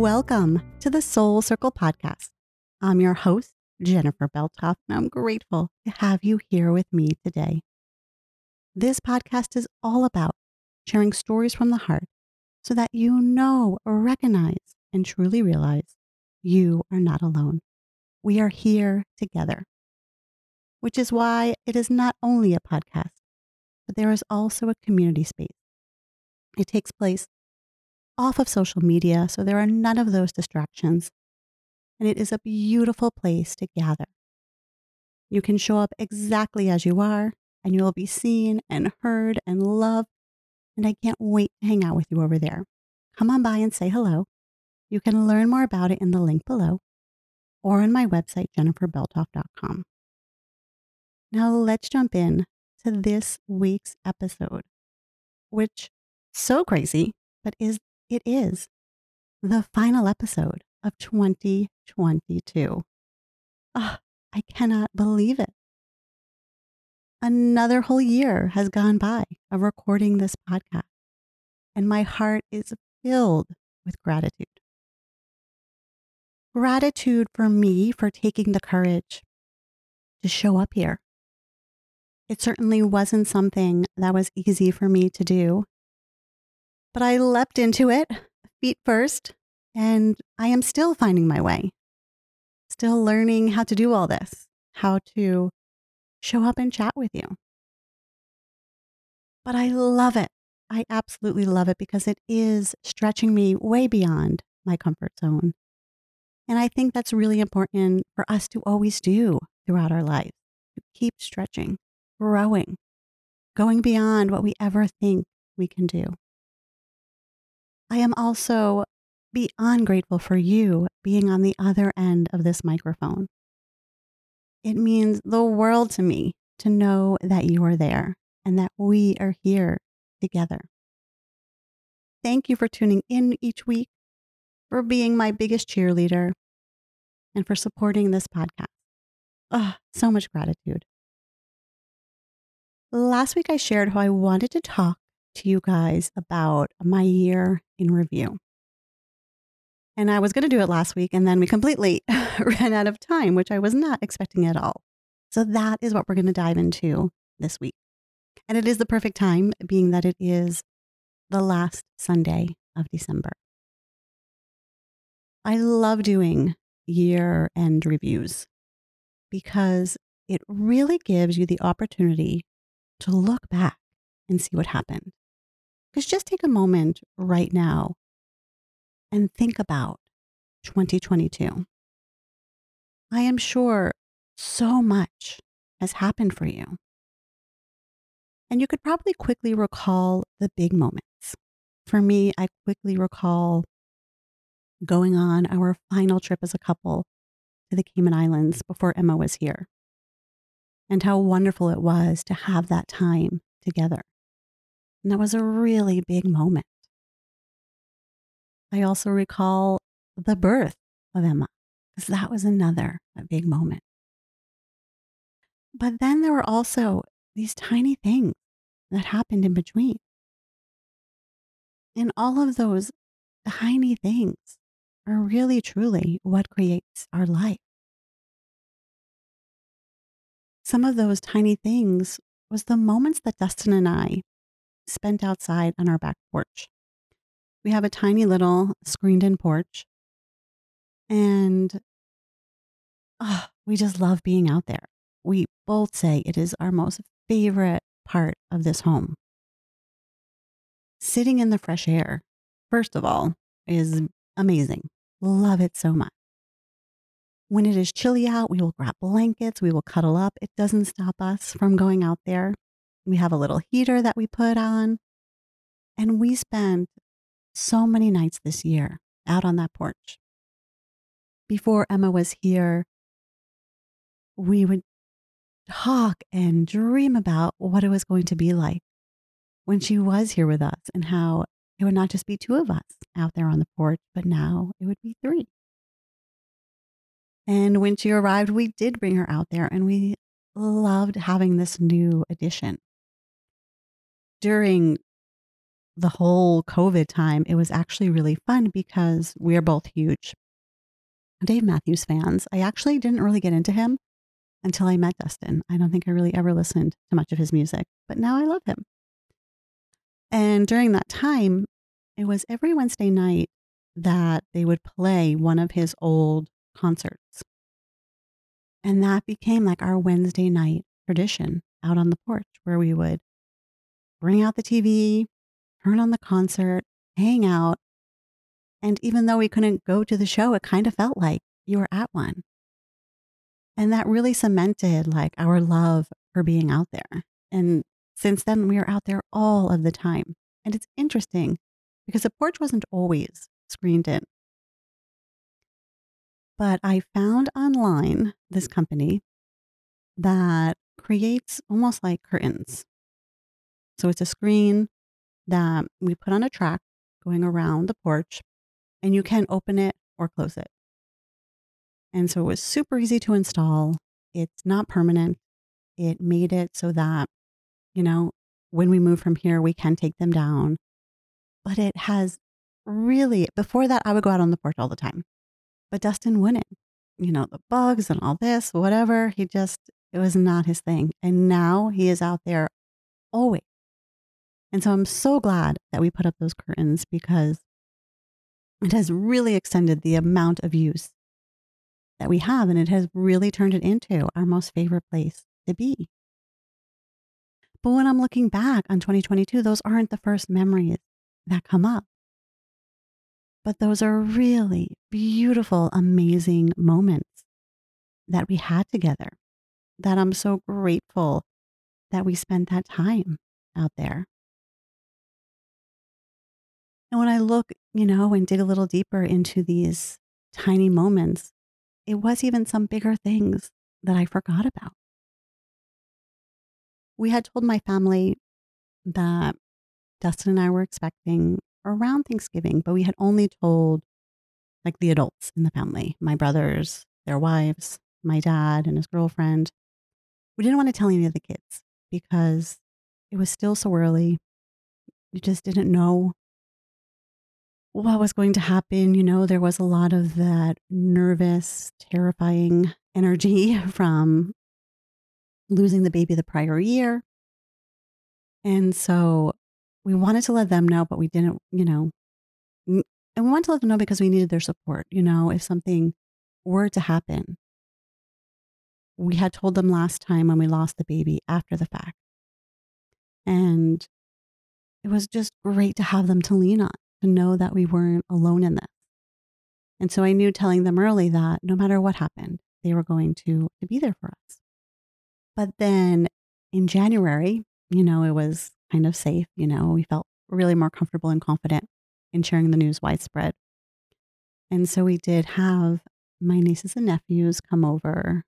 Welcome to the Soul Circle podcast. I'm your host, Jennifer Beltoff, and I'm grateful to have you here with me today. This podcast is all about sharing stories from the heart so that you know, recognize, and truly realize you are not alone. We are here together, which is why it is not only a podcast, but there is also a community space. It takes place off of social media, so there are none of those distractions. And it is a beautiful place to gather. You can show up exactly as you are, and you will be seen and heard and loved. And I can't wait to hang out with you over there. Come on by and say hello. You can learn more about it in the link below or on my website, jenniferbeltoff.com. Now let's jump in to this week's episode, which so crazy, but is it is the final episode of 2022. Oh, ah, I cannot believe it. Another whole year has gone by of recording this podcast, and my heart is filled with gratitude. Gratitude for me for taking the courage to show up here. It certainly wasn't something that was easy for me to do but I leapt into it, feet first, and I am still finding my way. Still learning how to do all this, how to show up and chat with you. But I love it. I absolutely love it because it is stretching me way beyond my comfort zone. And I think that's really important for us to always do throughout our lives to keep stretching, growing, going beyond what we ever think we can do. I am also beyond grateful for you being on the other end of this microphone. It means the world to me to know that you are there and that we are here together. Thank you for tuning in each week, for being my biggest cheerleader, and for supporting this podcast. Oh, so much gratitude. Last week, I shared how I wanted to talk to you guys about my year in review. And I was going to do it last week, and then we completely ran out of time, which I was not expecting at all. So that is what we're going to dive into this week. And it is the perfect time, being that it is the last Sunday of December. I love doing year end reviews because it really gives you the opportunity to look back and see what happened. Because just take a moment right now and think about 2022. I am sure so much has happened for you. And you could probably quickly recall the big moments. For me, I quickly recall going on our final trip as a couple to the Cayman Islands before Emma was here, and how wonderful it was to have that time together. And that was a really big moment. I also recall the birth of Emma, because that was another big moment. But then there were also these tiny things that happened in between. And all of those tiny things are really, truly what creates our life. Some of those tiny things was the moments that Dustin and I spent outside on our back porch. We have a tiny little screened in porch, and oh, we just love being out there. We both say it is our most favorite part of this home. Sitting in the fresh air, first of all, is amazing. Love it so much. When it is chilly out, we will grab blankets, we will cuddle up. It doesn't stop us from going out there. We have a little heater that we put on. And we spent so many nights this year out on that porch. Before Emma was here, we would talk and dream about what it was going to be like when she was here with us and how it would not just be two of us out there on the porch, but now it would be three. And when she arrived, we did bring her out there and we loved having this new addition during the whole COVID time, it was actually really fun because we're both huge Dave Matthews fans. I actually didn't really get into him until I met Dustin. I don't think I really ever listened to much of his music, but now I love him. And during that time, it was every Wednesday night that they would play one of his old concerts. And that became like our Wednesday night tradition out on the porch where we would bring out the TV, turn on the concert, hang out. And even though we couldn't go to the show, it kind of felt like you were at one. And that really cemented like our love for being out there. And since then, we are out there all of the time. And it's interesting because the porch wasn't always screened in. But I found online this company that creates almost like curtains. So it's a screen that we put on a track going around the porch, and you can open it or close it. And so it was super easy to install. It's not permanent. It made it so that, you know, when we move from here, we can take them down. But it has really, before that, I would go out on the porch all the time. But Dustin wouldn't. You know, the bugs and all this, whatever. He just, it was not his thing. And now he is out there always. And so I'm so glad that we put up those curtains because it has really extended the amount of use that we have. And it has really turned it into our most favorite place to be. But when I'm looking back on 2022, those aren't the first memories that come up. But those are really beautiful, amazing moments that we had together that I'm so grateful that we spent that time out there. And when I look, you know, and dig a little deeper into these tiny moments, it was even some bigger things that I forgot about. We had told my family that Dustin and I were expecting around Thanksgiving, but we had only told like the adults in the family, my brothers, their wives, my dad and his girlfriend. We didn't want to tell any of the kids because it was still so early. You just didn't know what was going to happen. You know, there was a lot of that nervous, terrifying energy from losing the baby the prior year. And so we wanted to let them know, but we didn't, you know, and we wanted to let them know because we needed their support. You know, if something were to happen, we had told them last time when we lost the baby after the fact. And it was just great to have them to lean on, to know that we weren't alone in this. And so I knew telling them early that no matter what happened, they were going to, to be there for us. But then in January, you know, it was kind of safe. You know, we felt really more comfortable and confident in sharing the news widespread. And so we did have my nieces and nephews come over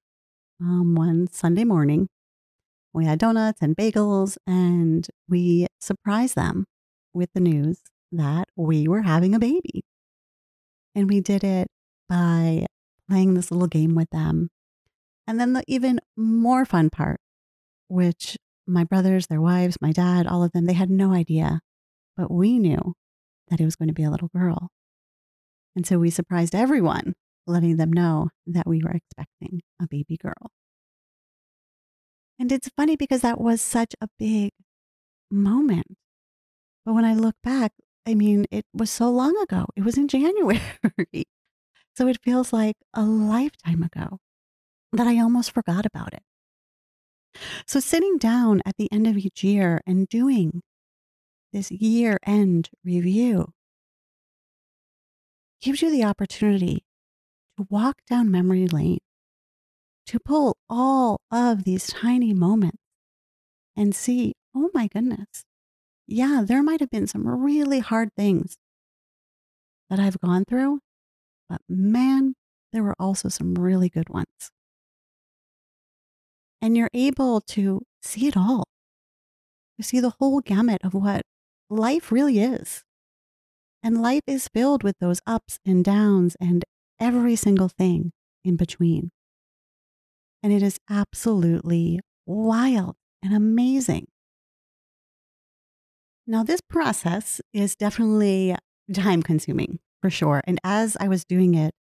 um, one Sunday morning. We had donuts and bagels, and we surprised them with the news that we were having a baby. And we did it by playing this little game with them. And then the even more fun part, which my brothers, their wives, my dad, all of them, they had no idea. But we knew that it was going to be a little girl. And so we surprised everyone, letting them know that we were expecting a baby girl. And it's funny because that was such a big moment. But when I look back, I mean, it was so long ago. It was in January. so it feels like a lifetime ago that I almost forgot about it. So, sitting down at the end of each year and doing this year end review gives you the opportunity to walk down memory lane, to pull all of these tiny moments and see, oh my goodness, yeah, there might have been some really hard things that I've gone through, but man, there were also some really good ones and you're able to see it all. You see the whole gamut of what life really is. And life is filled with those ups and downs and every single thing in between. And it is absolutely wild and amazing. Now, this process is definitely time consuming for sure. And as I was doing it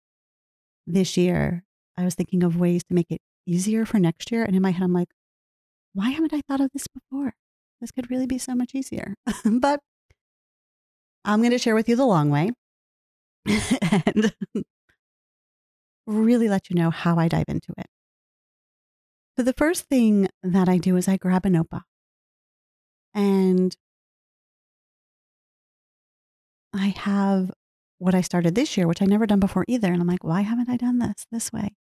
this year, I was thinking of ways to make it easier for next year. And in my head, I'm like, why haven't I thought of this before? This could really be so much easier. but I'm going to share with you the long way and really let you know how I dive into it. So, the first thing that I do is I grab a notebook and I have what I started this year, which I never done before either. And I'm like, why haven't I done this this way?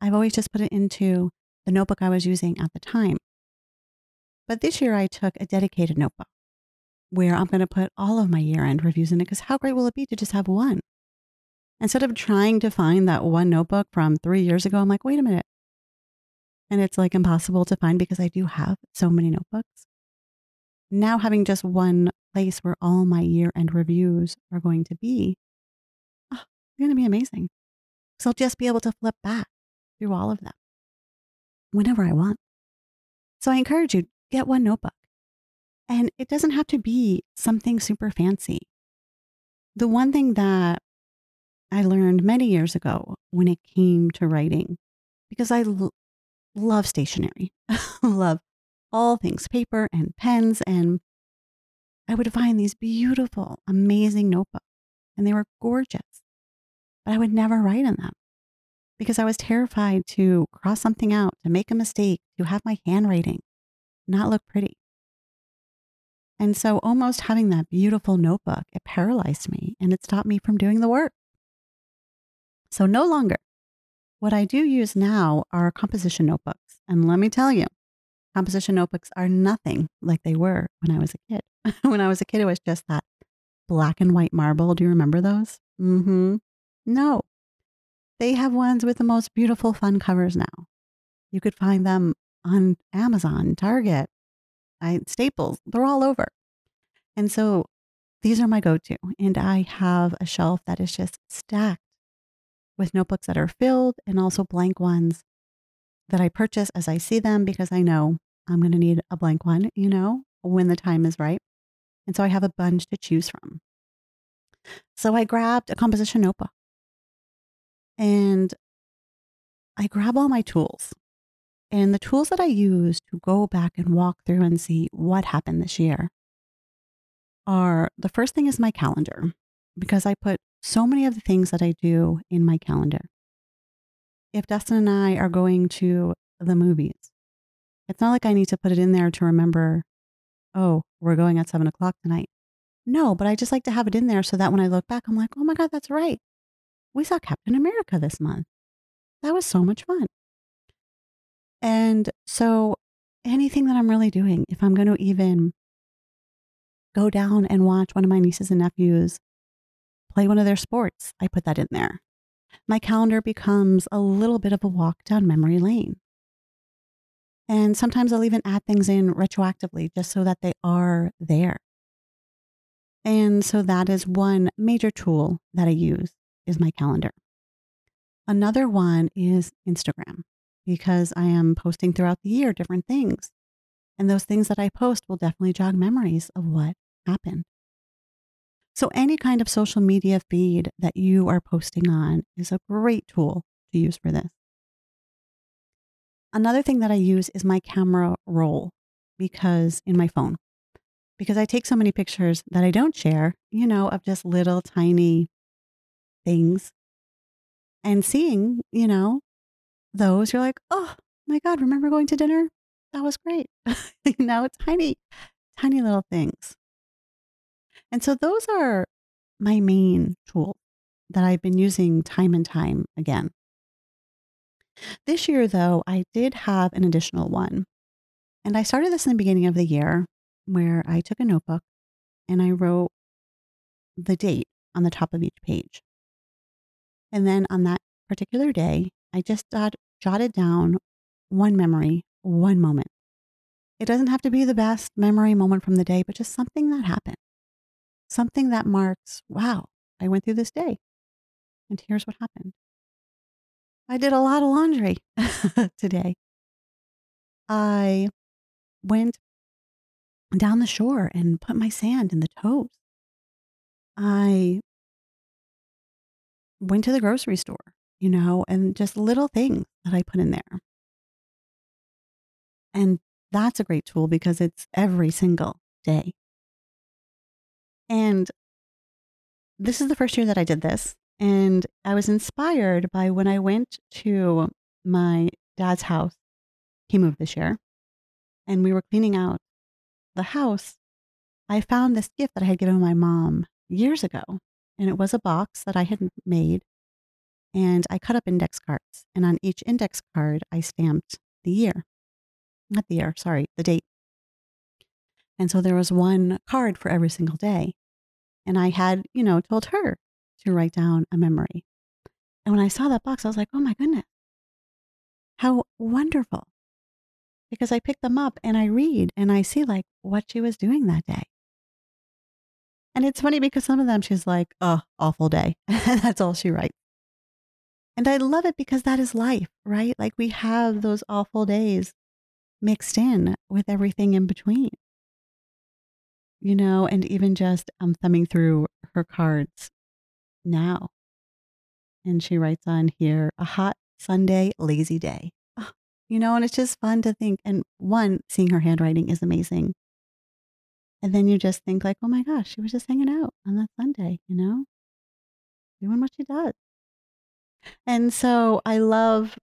I've always just put it into the notebook I was using at the time. But this year I took a dedicated notebook where I'm going to put all of my year end reviews in it because how great will it be to just have one? Instead of trying to find that one notebook from three years ago, I'm like, wait a minute. And it's like impossible to find because I do have so many notebooks. Now having just one place where all my year end reviews are going to be, oh, it's going to be amazing. So I'll just be able to flip back through all of them whenever I want. So I encourage you, get one notebook. And it doesn't have to be something super fancy. The one thing that I learned many years ago when it came to writing, because I l- love stationery, I love all things paper and pens, and I would find these beautiful, amazing notebooks, and they were gorgeous, but I would never write in them because I was terrified to cross something out, to make a mistake, to have my handwriting not look pretty. And so, almost having that beautiful notebook, it paralyzed me and it stopped me from doing the work. So, no longer. What I do use now are composition notebooks. And let me tell you, composition notebooks are nothing like they were when I was a kid. when I was a kid, it was just that black and white marble. Do you remember those? Mm hmm. No, they have ones with the most beautiful, fun covers now. You could find them on Amazon, Target, I, Staples, they're all over. And so these are my go to. And I have a shelf that is just stacked with notebooks that are filled and also blank ones that I purchase as I see them because I know I'm going to need a blank one, you know, when the time is right. And so I have a bunch to choose from. So I grabbed a composition notebook and I grab all my tools. And the tools that I use to go back and walk through and see what happened this year are the first thing is my calendar, because I put so many of the things that I do in my calendar. If Dustin and I are going to the movies, it's not like I need to put it in there to remember, oh, we're going at seven o'clock tonight. No, but I just like to have it in there so that when I look back, I'm like, oh my God, that's right we saw Captain America this month. That was so much fun. And so, anything that I'm really doing, if I'm going to even go down and watch one of my nieces and nephews play one of their sports, I put that in there. My calendar becomes a little bit of a walk down memory lane. And sometimes I'll even add things in retroactively just so that they are there. And so that is one major tool that I use is my calendar. Another one is Instagram because I am posting throughout the year different things. And those things that I post will definitely jog memories of what happened. So, any kind of social media feed that you are posting on is a great tool to use for this. Another thing that I use is my camera roll because in my phone, because I take so many pictures that I don't share, you know, of just little tiny things and seeing, you know, those, you're like, oh my God, remember going to dinner? That was great. now it's tiny, tiny little things. And so those are my main tools that I've been using time and time again. This year, though, I did have an additional one. And I started this in the beginning of the year where I took a notebook and I wrote the date on the top of each page. And then on that particular day, I just jot, jotted down one memory, one moment. It doesn't have to be the best memory moment from the day, but just something that happened. Something that marks, wow, I went through this day. And here's what happened. I did a lot of laundry today. I went down the shore and put my sand in the toes. I went to the grocery store, you know, and just little things that I put in there. And that's a great tool because it's every single day. And this is the first year that I did this. And I was inspired by when I went to my dad's house. He moved this year. And we were cleaning out the house. I found this gift that I had given my mom years ago. And it was a box that I had made. And I cut up index cards. And on each index card, I stamped the year. Not the year, sorry, the date. And so there was one card for every single day. And I had, you know, told her to write down a memory. And when I saw that box, I was like, oh my goodness, how wonderful. Because I pick them up and I read and I see like what she was doing that day. And it's funny because some of them she's like, oh, awful day. and that's all she writes. And I love it because that is life, right? Like we have those awful days mixed in with everything in between you know, and even just um, thumbing through her cards now. And she writes on here, a hot Sunday, lazy day. Oh, you know, and it's just fun to think. And one, seeing her handwriting is amazing. And then you just think, like, oh my gosh, she was just hanging out on that Sunday, you know, doing what she does. And so I love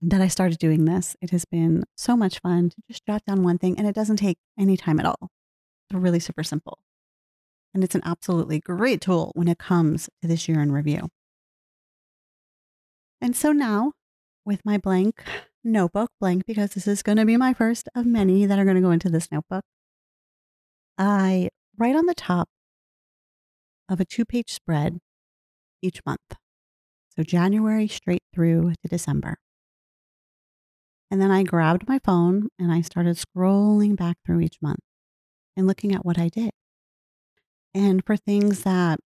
that I started doing this. It has been so much fun to just jot down one thing, and it doesn't take any time at all It's really super simple. And it's an absolutely great tool when it comes to this year in review. And so now, with my blank notebook, blank because this is going to be my first of many that are going to go into this notebook, I write on the top of a two page spread each month. So January straight through to December. And then I grabbed my phone and I started scrolling back through each month and looking at what I did. And for things that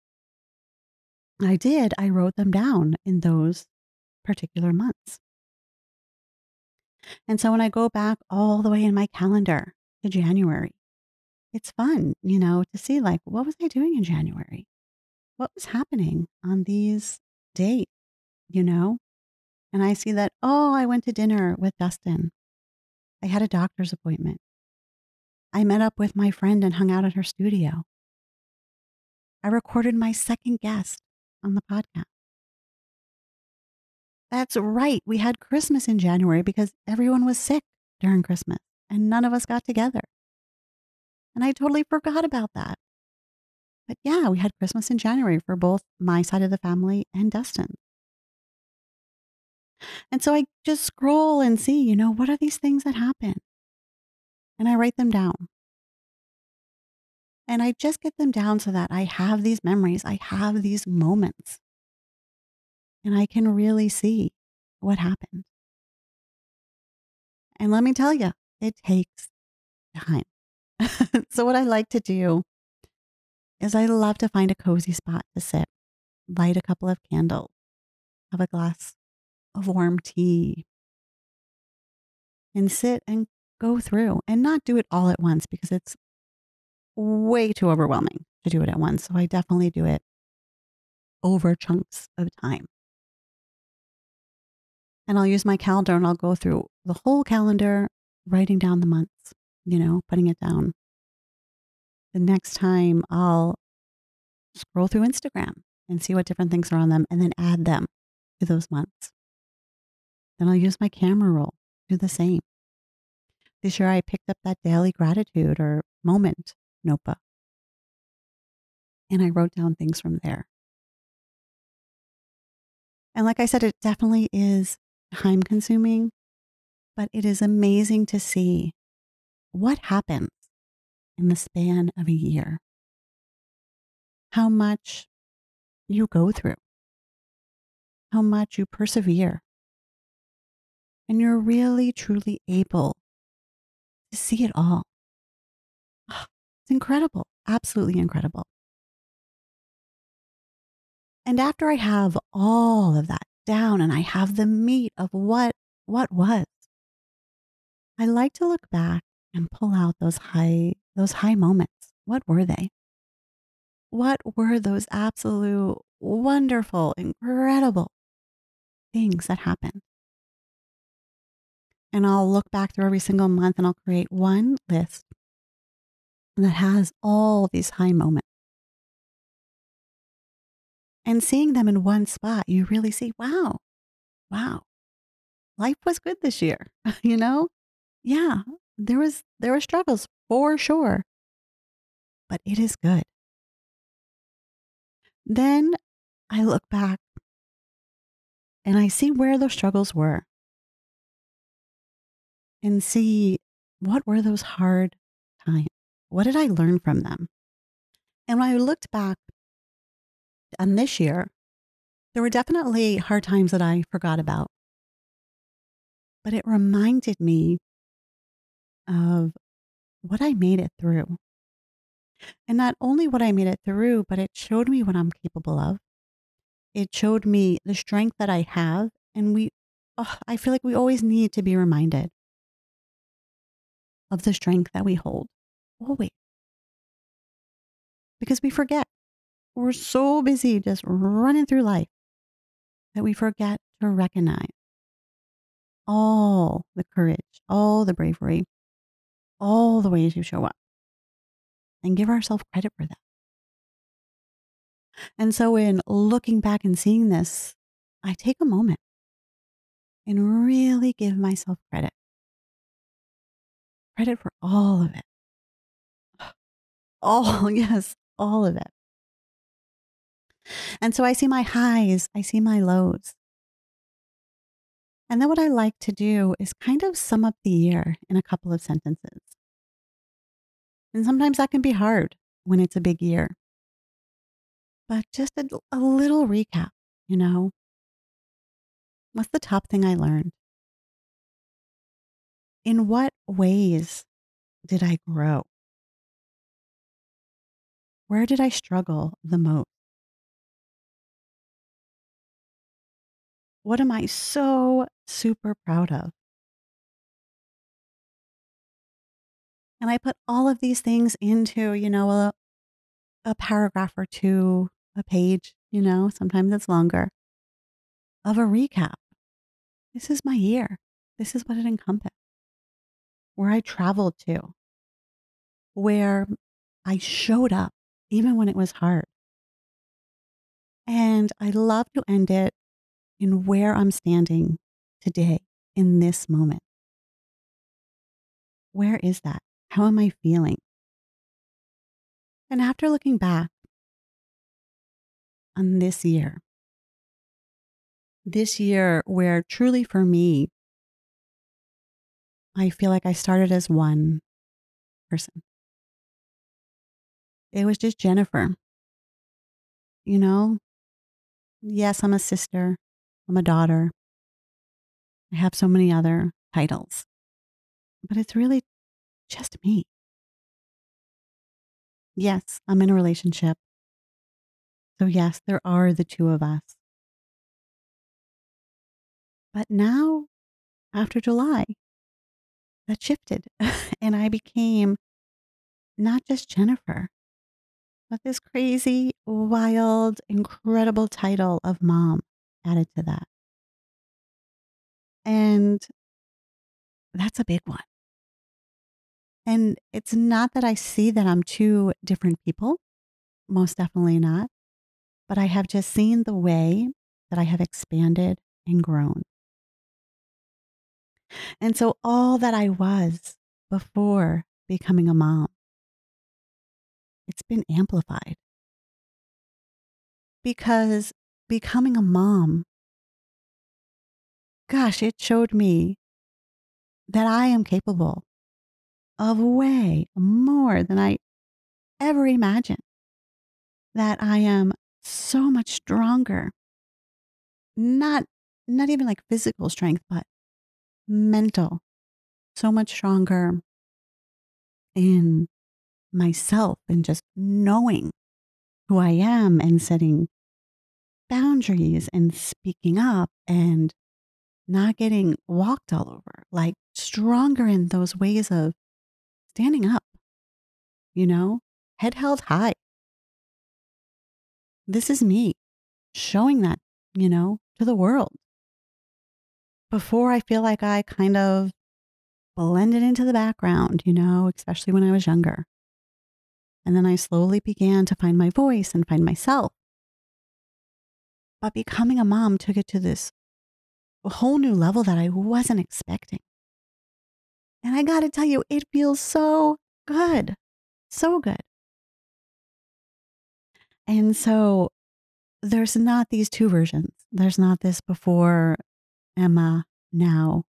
I did, I wrote them down in those particular months. And so when I go back all the way in my calendar to January, it's fun, you know, to see like, what was I doing in January? What was happening on these dates, you know? And I see that, oh, I went to dinner with Dustin. I had a doctor's appointment. I met up with my friend and hung out at her studio. I recorded my second guest on the podcast. That's right. We had Christmas in January because everyone was sick during Christmas and none of us got together. And I totally forgot about that. But yeah, we had Christmas in January for both my side of the family and Dustin. And so I just scroll and see, you know, what are these things that happen? and I write them down. And I just get them down so that I have these memories, I have these moments, and I can really see what happened. And let me tell you, it takes time. so, what I like to do is I love to find a cozy spot to sit, light a couple of candles, have a glass of warm tea, and sit and go through and not do it all at once because it's way too overwhelming to do it at once. So I definitely do it over chunks of time. And I'll use my calendar and I'll go through the whole calendar, writing down the months, you know, putting it down. The next time I'll scroll through Instagram and see what different things are on them and then add them to those months. Then I'll use my camera roll, do the same. This year I picked up that daily gratitude or moment notebook. And I wrote down things from there. And like I said, it definitely is time consuming, but it is amazing to see what happens in the span of a year. How much you go through, how much you persevere. And you're really, truly able to see it all. It's incredible, absolutely incredible. And after I have all of that down and I have the meat of what what was, I like to look back and pull out those high those high moments. What were they? What were those absolute wonderful, incredible things that happened? And I'll look back through every single month and I'll create one list that has all these high moments. And seeing them in one spot, you really see, wow, wow, life was good this year. you know? Yeah, there was there were struggles for sure. But it is good. Then I look back and I see where those struggles were and see what were those hard times? What did I learn from them? And when I looked back on this year, there were definitely hard times that I forgot about. But it reminded me of what I made it through. And not only what I made it through, but it showed me what I'm capable of. It showed me the strength that I have. And we, oh, I feel like we always need to be reminded of the strength that we hold. Always. Because we forget. We're so busy just running through life that we forget to recognize all the courage, all the bravery, all the ways you show up and give ourselves credit for that. And so, in looking back and seeing this, I take a moment and really give myself credit. Credit for all of it. All, yes, all of it. And so I see my highs, I see my lows. And then what I like to do is kind of sum up the year in a couple of sentences. And sometimes that can be hard when it's a big year. But just a, a little recap, you know? What's the top thing I learned? In what ways did I grow? Where did I struggle the most? What am I so super proud of? And I put all of these things into, you know, a, a paragraph or two, a page, you know, sometimes it's longer, of a recap. This is my year. This is what it encompassed. Where I traveled to, where I showed up even when it was hard. And I love to end it in where I'm standing today in this moment. Where is that? How am I feeling? And after looking back on this year, this year where truly for me, I feel like I started as one person. It was just Jennifer. You know, yes, I'm a sister, I'm a daughter, I have so many other titles, but it's really just me. Yes, I'm in a relationship. So, yes, there are the two of us. But now, after July, that shifted and I became not just Jennifer, but this crazy, wild, incredible title of mom added to that. And that's a big one. And it's not that I see that I'm two different people, most definitely not, but I have just seen the way that I have expanded and grown. And so all that I was before becoming a mom, it's been amplified. Because becoming a mom, gosh, it showed me that I am capable of way more than I ever imagined. That I am so much stronger. Not not even like physical strength, but mental. So much stronger in myself and just knowing who I am and setting boundaries and speaking up and not getting walked all over, like stronger in those ways of standing up, you know, head held high. This is me showing that, you know, to the world. Before I feel like I kind of blended into the background, you know, especially when I was younger. And then I slowly began to find my voice and find myself. But becoming a mom took it to this whole new level that I wasn't expecting. And I got to tell you, it feels so good. So good. And so there's not these two versions. There's not this before Emma, now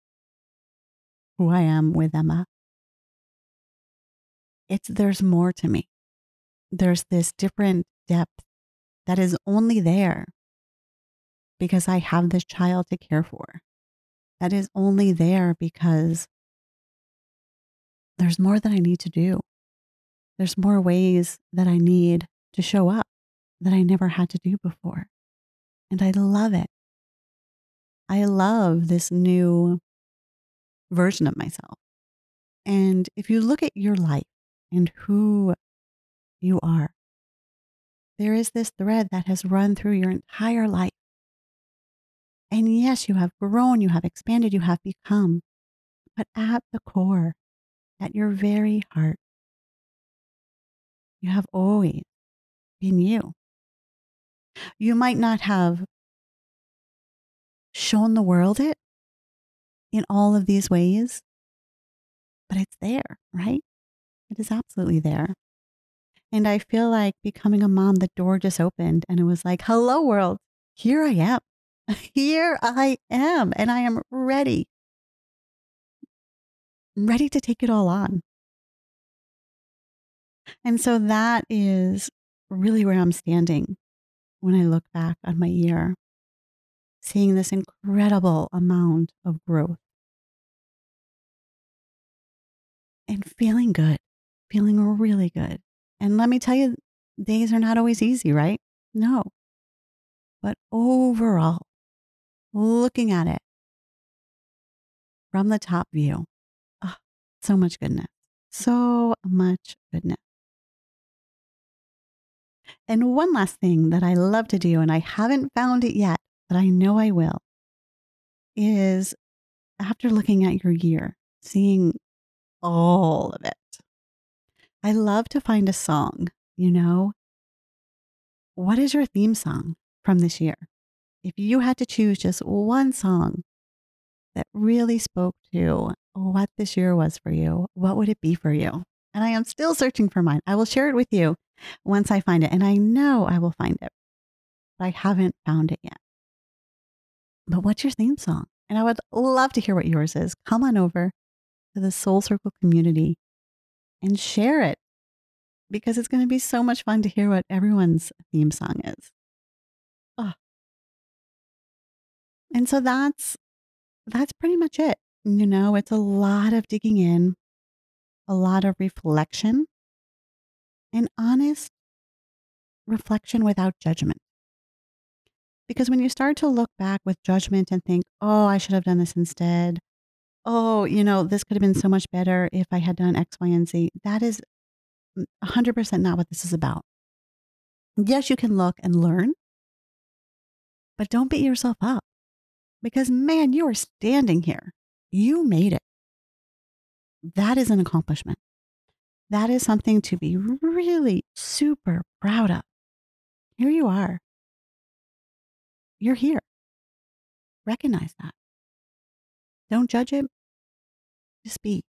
who I am with Emma. It's there's more to me. There's this different depth that is only there because I have this child to care for. That is only there because there's more that I need to do. There's more ways that I need to show up that I never had to do before. And I love it. I love this new version of myself. And if you look at your life and who you are, there is this thread that has run through your entire life. And yes, you have grown, you have expanded, you have become. But at the core, at your very heart, you have always been you. You might not have shown the world it in all of these ways, but it's there, right? It is absolutely there. And I feel like becoming a mom, the door just opened and it was like, hello, world. Here I am. Here I am. And I am ready. ready to take it all on. And so that is really where I'm standing when I look back on my year seeing this incredible amount of growth and feeling good, feeling really good. And let me tell you, days are not always easy, right? No. But overall, looking at it from the top view, oh, so much goodness, so much goodness. And one last thing that I love to do, and I haven't found it yet, but I know I will, is after looking at your year, seeing all of it, I love to find a song, you know? What is your theme song from this year? If you had to choose just one song that really spoke to what this year was for you, what would it be for you? And I am still searching for mine. I will share it with you once I find it. And I know I will find it, but I haven't found it yet. But what's your theme song? And I would love to hear what yours is. Come on over to the Soul Circle community and share it because it's going to be so much fun to hear what everyone's theme song is. Oh. And so that's that's pretty much it. You know, it's a lot of digging in, a lot of reflection, and honest reflection without judgment. Because when you start to look back with judgment and think, oh, I should have done this instead. Oh, you know, this could have been so much better if I had done X, Y, and Z. That is mm, 100% not what this is about. Yes, you can look and learn, but don't beat yourself up because, man, you are standing here. You made it. That is an accomplishment. That is something to be really super proud of. Here you are you're here. Recognize that. Don't judge it. Just be.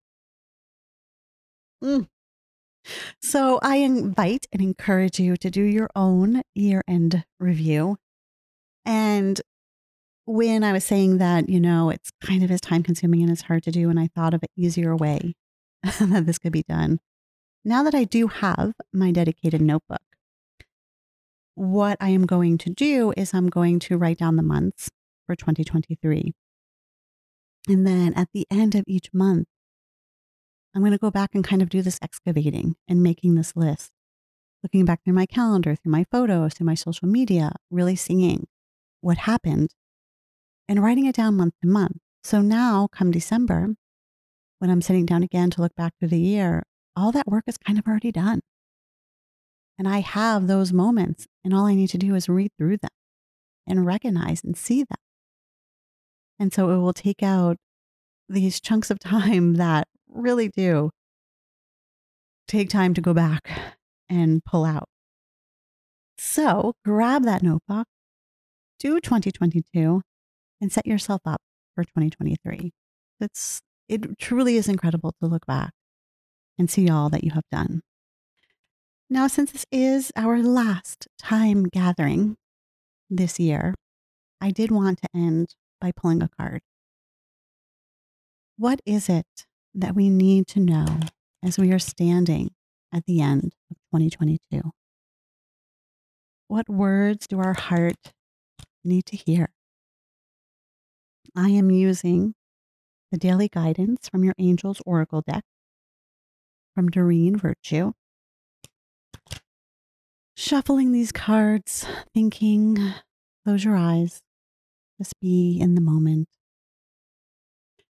Mm. So I invite and encourage you to do your own year end review. And when I was saying that, you know, it's kind of as time consuming and it's hard to do, and I thought of an easier way that this could be done. Now that I do have my dedicated notebook, what I am going to do is I'm going to write down the months for 2023. And then at the end of each month, I'm going to go back and kind of do this excavating and making this list, looking back through my calendar, through my photos, through my social media, really seeing what happened and writing it down month to month. So now, come December, when I'm sitting down again to look back through the year, all that work is kind of already done. And I have those moments, and all I need to do is read through them and recognize and see them. And so it will take out these chunks of time that really do take time to go back and pull out. So grab that notebook, do 2022, and set yourself up for 2023. It's, it truly is incredible to look back and see all that you have done. Now, since this is our last time gathering this year, I did want to end by pulling a card. What is it that we need to know as we are standing at the end of 2022? What words do our heart need to hear? I am using the daily guidance from your Angels Oracle deck from Doreen Virtue. Shuffling these cards, thinking, close your eyes, just be in the moment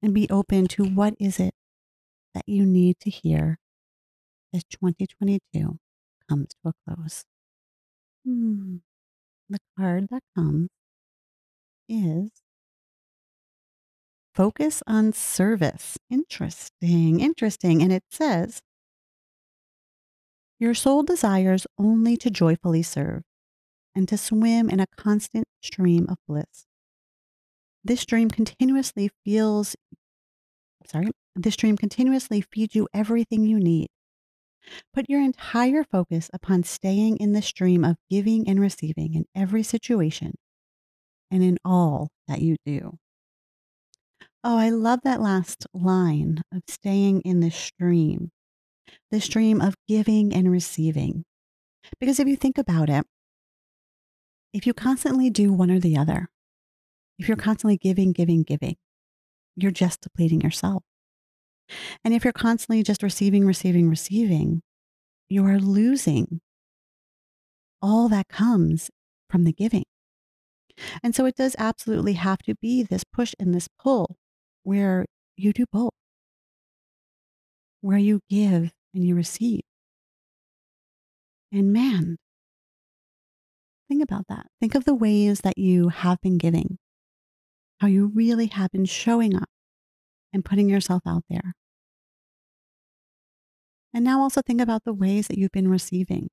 and be open to what is it that you need to hear as 2022 comes to a close. Hmm. The card that comes is Focus on service. Interesting, interesting. And it says, Your soul desires only to joyfully serve and to swim in a constant stream of bliss. This dream continuously feels, sorry, this dream continuously feeds you everything you need. Put your entire focus upon staying in the stream of giving and receiving in every situation and in all that you do. Oh, I love that last line of staying in the stream, the stream of giving and receiving. Because if you think about it, if you constantly do one or the other, if you're mm-hmm. constantly giving, giving, giving, you're just depleting yourself. And if you're constantly just receiving, receiving, receiving, you are losing all that comes from the giving. And so it does absolutely have to be this push and this pull where you do both, where you give and you receive. And man, think about that. Think of the ways that you have been giving how you really have been showing up and putting yourself out there. And now also think about the ways that you've been receiving.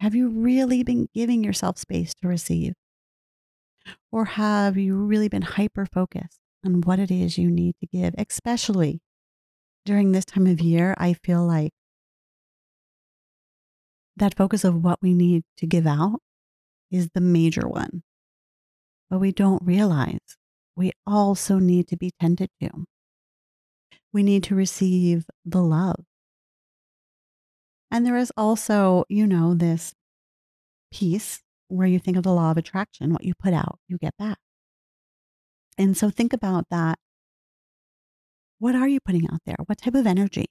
Have you really been giving yourself space to receive? Or have you really been hyper focused on what it is you need to give, especially during this time of year? I feel like that focus of what we need to give out is the major one. But we don't realize we also need to be tended to. We need to receive the love. And there is also, you know, this piece where you think of the law of attraction what you put out, you get back. And so think about that. What are you putting out there? What type of energy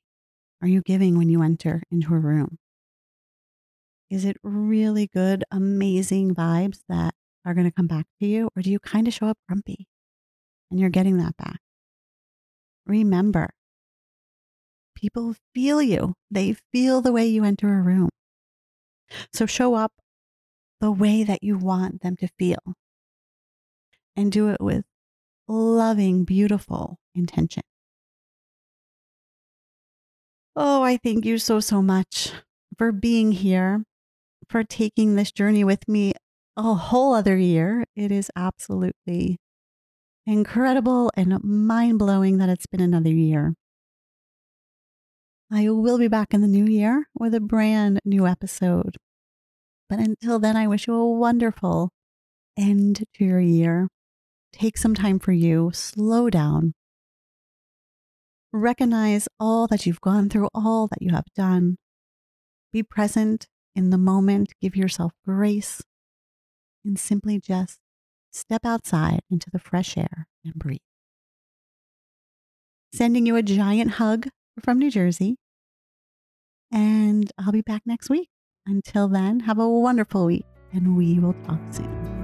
are you giving when you enter into a room? Is it really good, amazing vibes that are going to come back to you? Or do you kind of show up grumpy? And you're getting that back. Remember, people feel you, they feel the way you enter a room. So show up the way that you want them to feel and do it with loving, beautiful intention. Oh, I thank you so, so much for being here, for taking this journey with me a whole other year. It is absolutely incredible and mind blowing that it's been another year. I will be back in the new year with a brand new episode. But until then, I wish you a wonderful end to your year. Take some time for you, slow down, recognize all that you've gone through, all that you have done. Be present in the moment, give yourself grace, and simply just Step outside into the fresh air and breathe. Sending you a giant hug from New Jersey. And I'll be back next week. Until then, have a wonderful week and we will talk soon.